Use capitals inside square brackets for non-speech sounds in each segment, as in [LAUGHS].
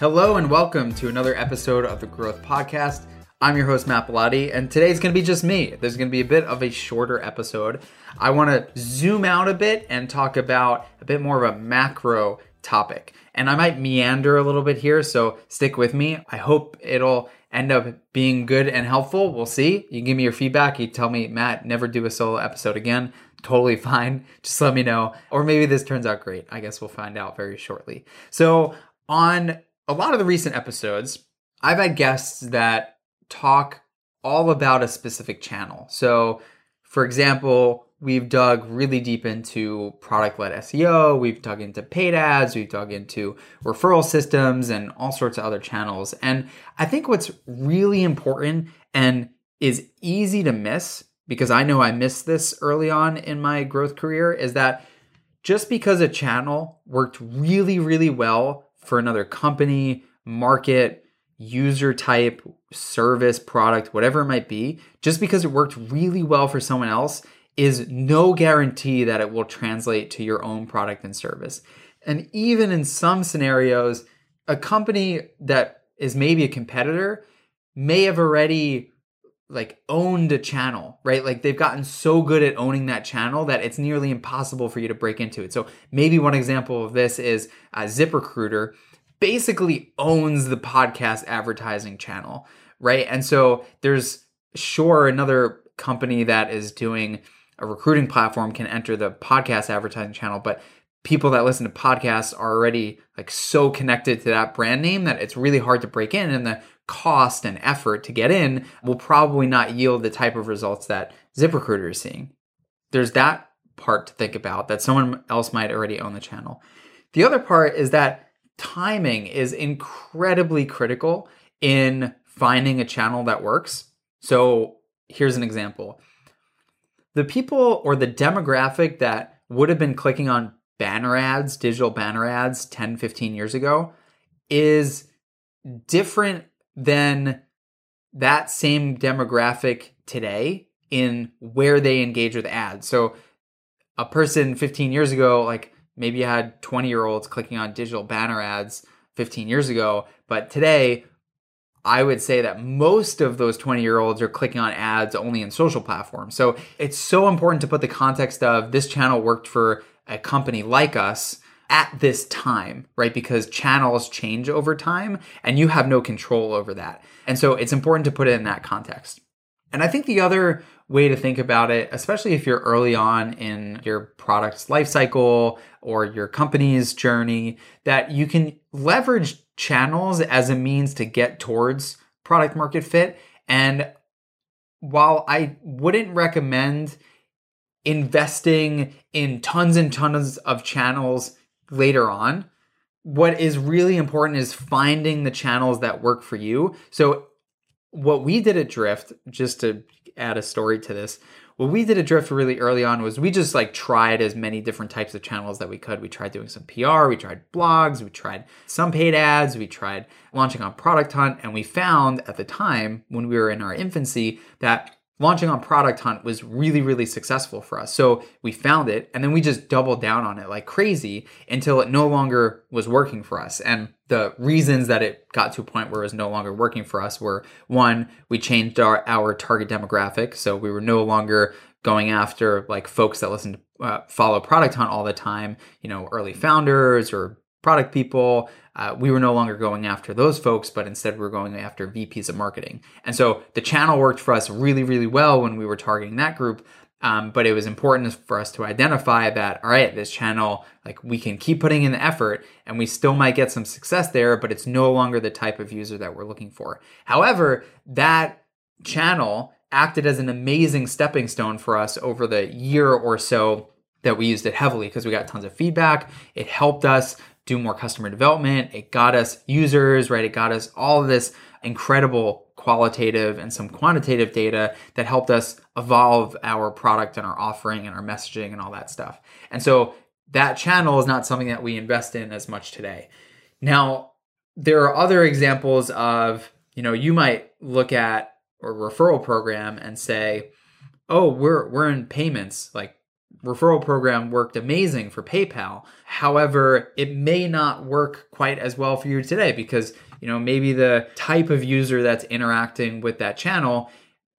Hello and welcome to another episode of the Growth Podcast. I'm your host, Matt Bilotti, and today's going to be just me. There's going to be a bit of a shorter episode. I want to zoom out a bit and talk about a bit more of a macro topic. And I might meander a little bit here, so stick with me. I hope it'll end up being good and helpful. We'll see. You give me your feedback. You tell me, Matt, never do a solo episode again. Totally [LAUGHS] fine. Just let me know. Or maybe this turns out great. I guess we'll find out very shortly. So, on a lot of the recent episodes, I've had guests that talk all about a specific channel. So, for example, we've dug really deep into product led SEO, we've dug into paid ads, we've dug into referral systems and all sorts of other channels. And I think what's really important and is easy to miss, because I know I missed this early on in my growth career, is that just because a channel worked really, really well for another company, market, user type, service, product, whatever it might be, just because it worked really well for someone else is no guarantee that it will translate to your own product and service. And even in some scenarios, a company that is maybe a competitor may have already like owned a channel, right? Like they've gotten so good at owning that channel that it's nearly impossible for you to break into it. So maybe one example of this is uh, ZipRecruiter basically owns the podcast advertising channel, right? And so there's sure another company that is doing a recruiting platform can enter the podcast advertising channel, but people that listen to podcasts are already like so connected to that brand name that it's really hard to break in and the cost and effort to get in will probably not yield the type of results that ZipRecruiter is seeing. There's that part to think about that someone else might already own the channel. The other part is that timing is incredibly critical in finding a channel that works. So here's an example. The people or the demographic that would have been clicking on banner ads, digital banner ads 10, 15 years ago is different than that same demographic today in where they engage with ads. So a person 15 years ago, like maybe you had 20 year olds clicking on digital banner ads 15 years ago, but today I would say that most of those 20 year olds are clicking on ads only in social platforms. So it's so important to put the context of this channel worked for a company like us at this time, right? Because channels change over time and you have no control over that. And so it's important to put it in that context. And I think the other way to think about it, especially if you're early on in your product's life cycle or your company's journey, that you can leverage channels as a means to get towards product market fit. And while I wouldn't recommend investing in tons and tons of channels later on. What is really important is finding the channels that work for you. So, what we did at Drift, just to add a story to this, what we did at Drift really early on was we just like tried as many different types of channels that we could. We tried doing some PR, we tried blogs, we tried some paid ads, we tried launching on Product Hunt, and we found at the time when we were in our infancy that launching on Product Hunt was really, really successful for us. So we found it and then we just doubled down on it like crazy until it no longer was working for us. And the reasons that it got to a point where it was no longer working for us were one, we changed our, our target demographic. So we were no longer going after like folks that listen to uh, follow Product Hunt all the time, you know, early founders or product people. Uh, we were no longer going after those folks, but instead we were going after VPs of marketing. And so the channel worked for us really, really well when we were targeting that group. Um, but it was important for us to identify that, all right, this channel, like we can keep putting in the effort and we still might get some success there, but it's no longer the type of user that we're looking for. However, that channel acted as an amazing stepping stone for us over the year or so that we used it heavily because we got tons of feedback. It helped us do more customer development. It got us users, right? It got us all this incredible qualitative and some quantitative data that helped us evolve our product and our offering and our messaging and all that stuff. And so that channel is not something that we invest in as much today. Now, there are other examples of, you know, you might look at a referral program and say, "Oh, we're we're in payments. Like referral program worked amazing for PayPal. However, it may not work quite as well for you today because, you know, maybe the type of user that's interacting with that channel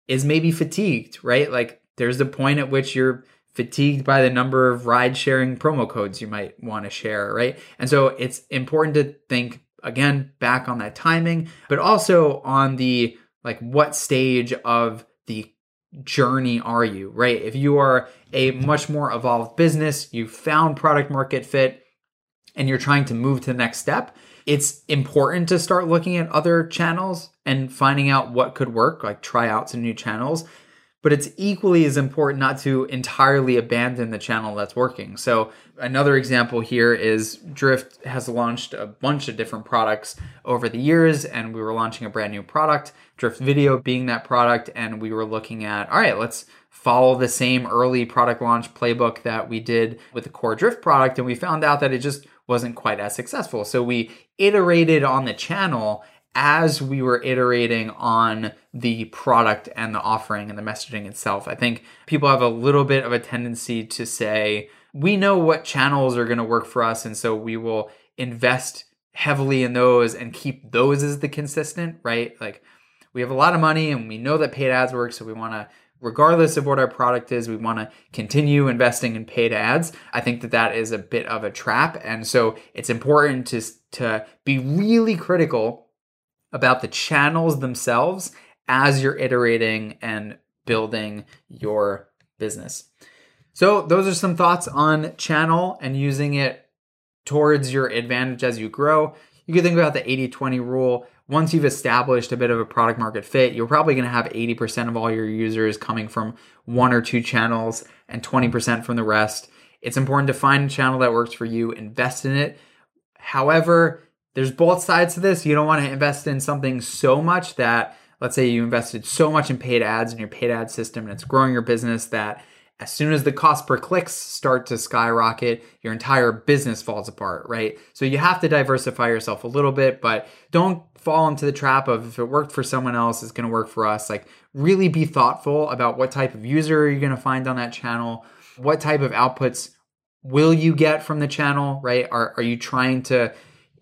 is maybe fatigued, right? Like there's the point at which you're fatigued by the number of ride sharing promo codes you might want to share, right? And so it's important to think again back on that timing, but also on the like what stage of the journey are you, right? If you are a mm-hmm. much more evolved business, you found product market fit, and you're trying to move to the next step, it's important to start looking at other channels and finding out what could work, like try out some new channels but it's equally as important not to entirely abandon the channel that's working. So, another example here is Drift has launched a bunch of different products over the years, and we were launching a brand new product, Drift Video being that product, and we were looking at, all right, let's follow the same early product launch playbook that we did with the core Drift product, and we found out that it just wasn't quite as successful. So, we iterated on the channel as we were iterating on the product and the offering and the messaging itself. I think people have a little bit of a tendency to say, we know what channels are going to work for us, and so we will invest heavily in those and keep those as the consistent, right? Like we have a lot of money and we know that paid ads work, so we want to regardless of what our product is, we want to continue investing in paid ads. I think that that is a bit of a trap. And so it's important to, to be really critical about the channels themselves as you're iterating and building your business. So, those are some thoughts on channel and using it towards your advantage as you grow. You can think about the 80 20 rule. Once you've established a bit of a product market fit, you're probably going to have 80% of all your users coming from one or two channels and 20% from the rest. It's important to find a channel that works for you, invest in it. However, there's both sides to this. You don't want to invest in something so much that, let's say, you invested so much in paid ads in your paid ad system and it's growing your business that as soon as the cost per clicks start to skyrocket, your entire business falls apart, right? So you have to diversify yourself a little bit, but don't fall into the trap of if it worked for someone else, it's going to work for us. Like, really be thoughtful about what type of user you're going to find on that channel, what type of outputs will you get from the channel, right? Are, are you trying to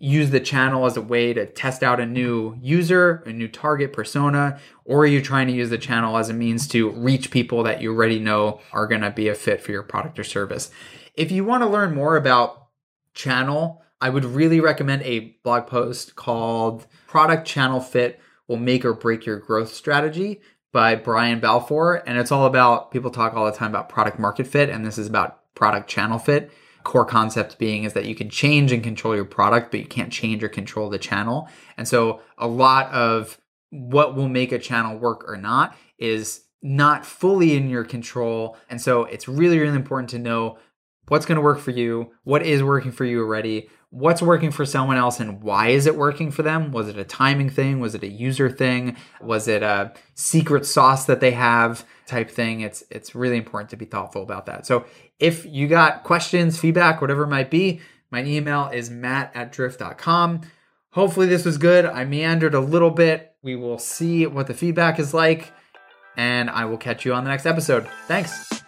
use the channel as a way to test out a new user, a new target persona, or are you trying to use the channel as a means to reach people that you already know are going to be a fit for your product or service? If you want to learn more about channel, I would really recommend a blog post called Product Channel Fit Will Make or Break Your Growth Strategy by Brian Balfour. And it's all about people talk all the time about product market fit, and this is about product channel fit core concept being is that you can change and control your product, but you can't change or control the channel. And so a lot of what will make a channel work or not is not fully in your control. And so it's really, really important to know what's going to work for you, what is working for you already, what's working for someone else and why is it working for them? Was it a timing thing? Was it a user thing? Was it a secret sauce that they have type thing? It's it's really important to be thoughtful about that. So if you got questions, feedback, whatever it might be, my email is matt at drift.com. Hopefully this was good. I meandered a little bit. We will see what the feedback is like and I will catch you on the next episode. Thanks.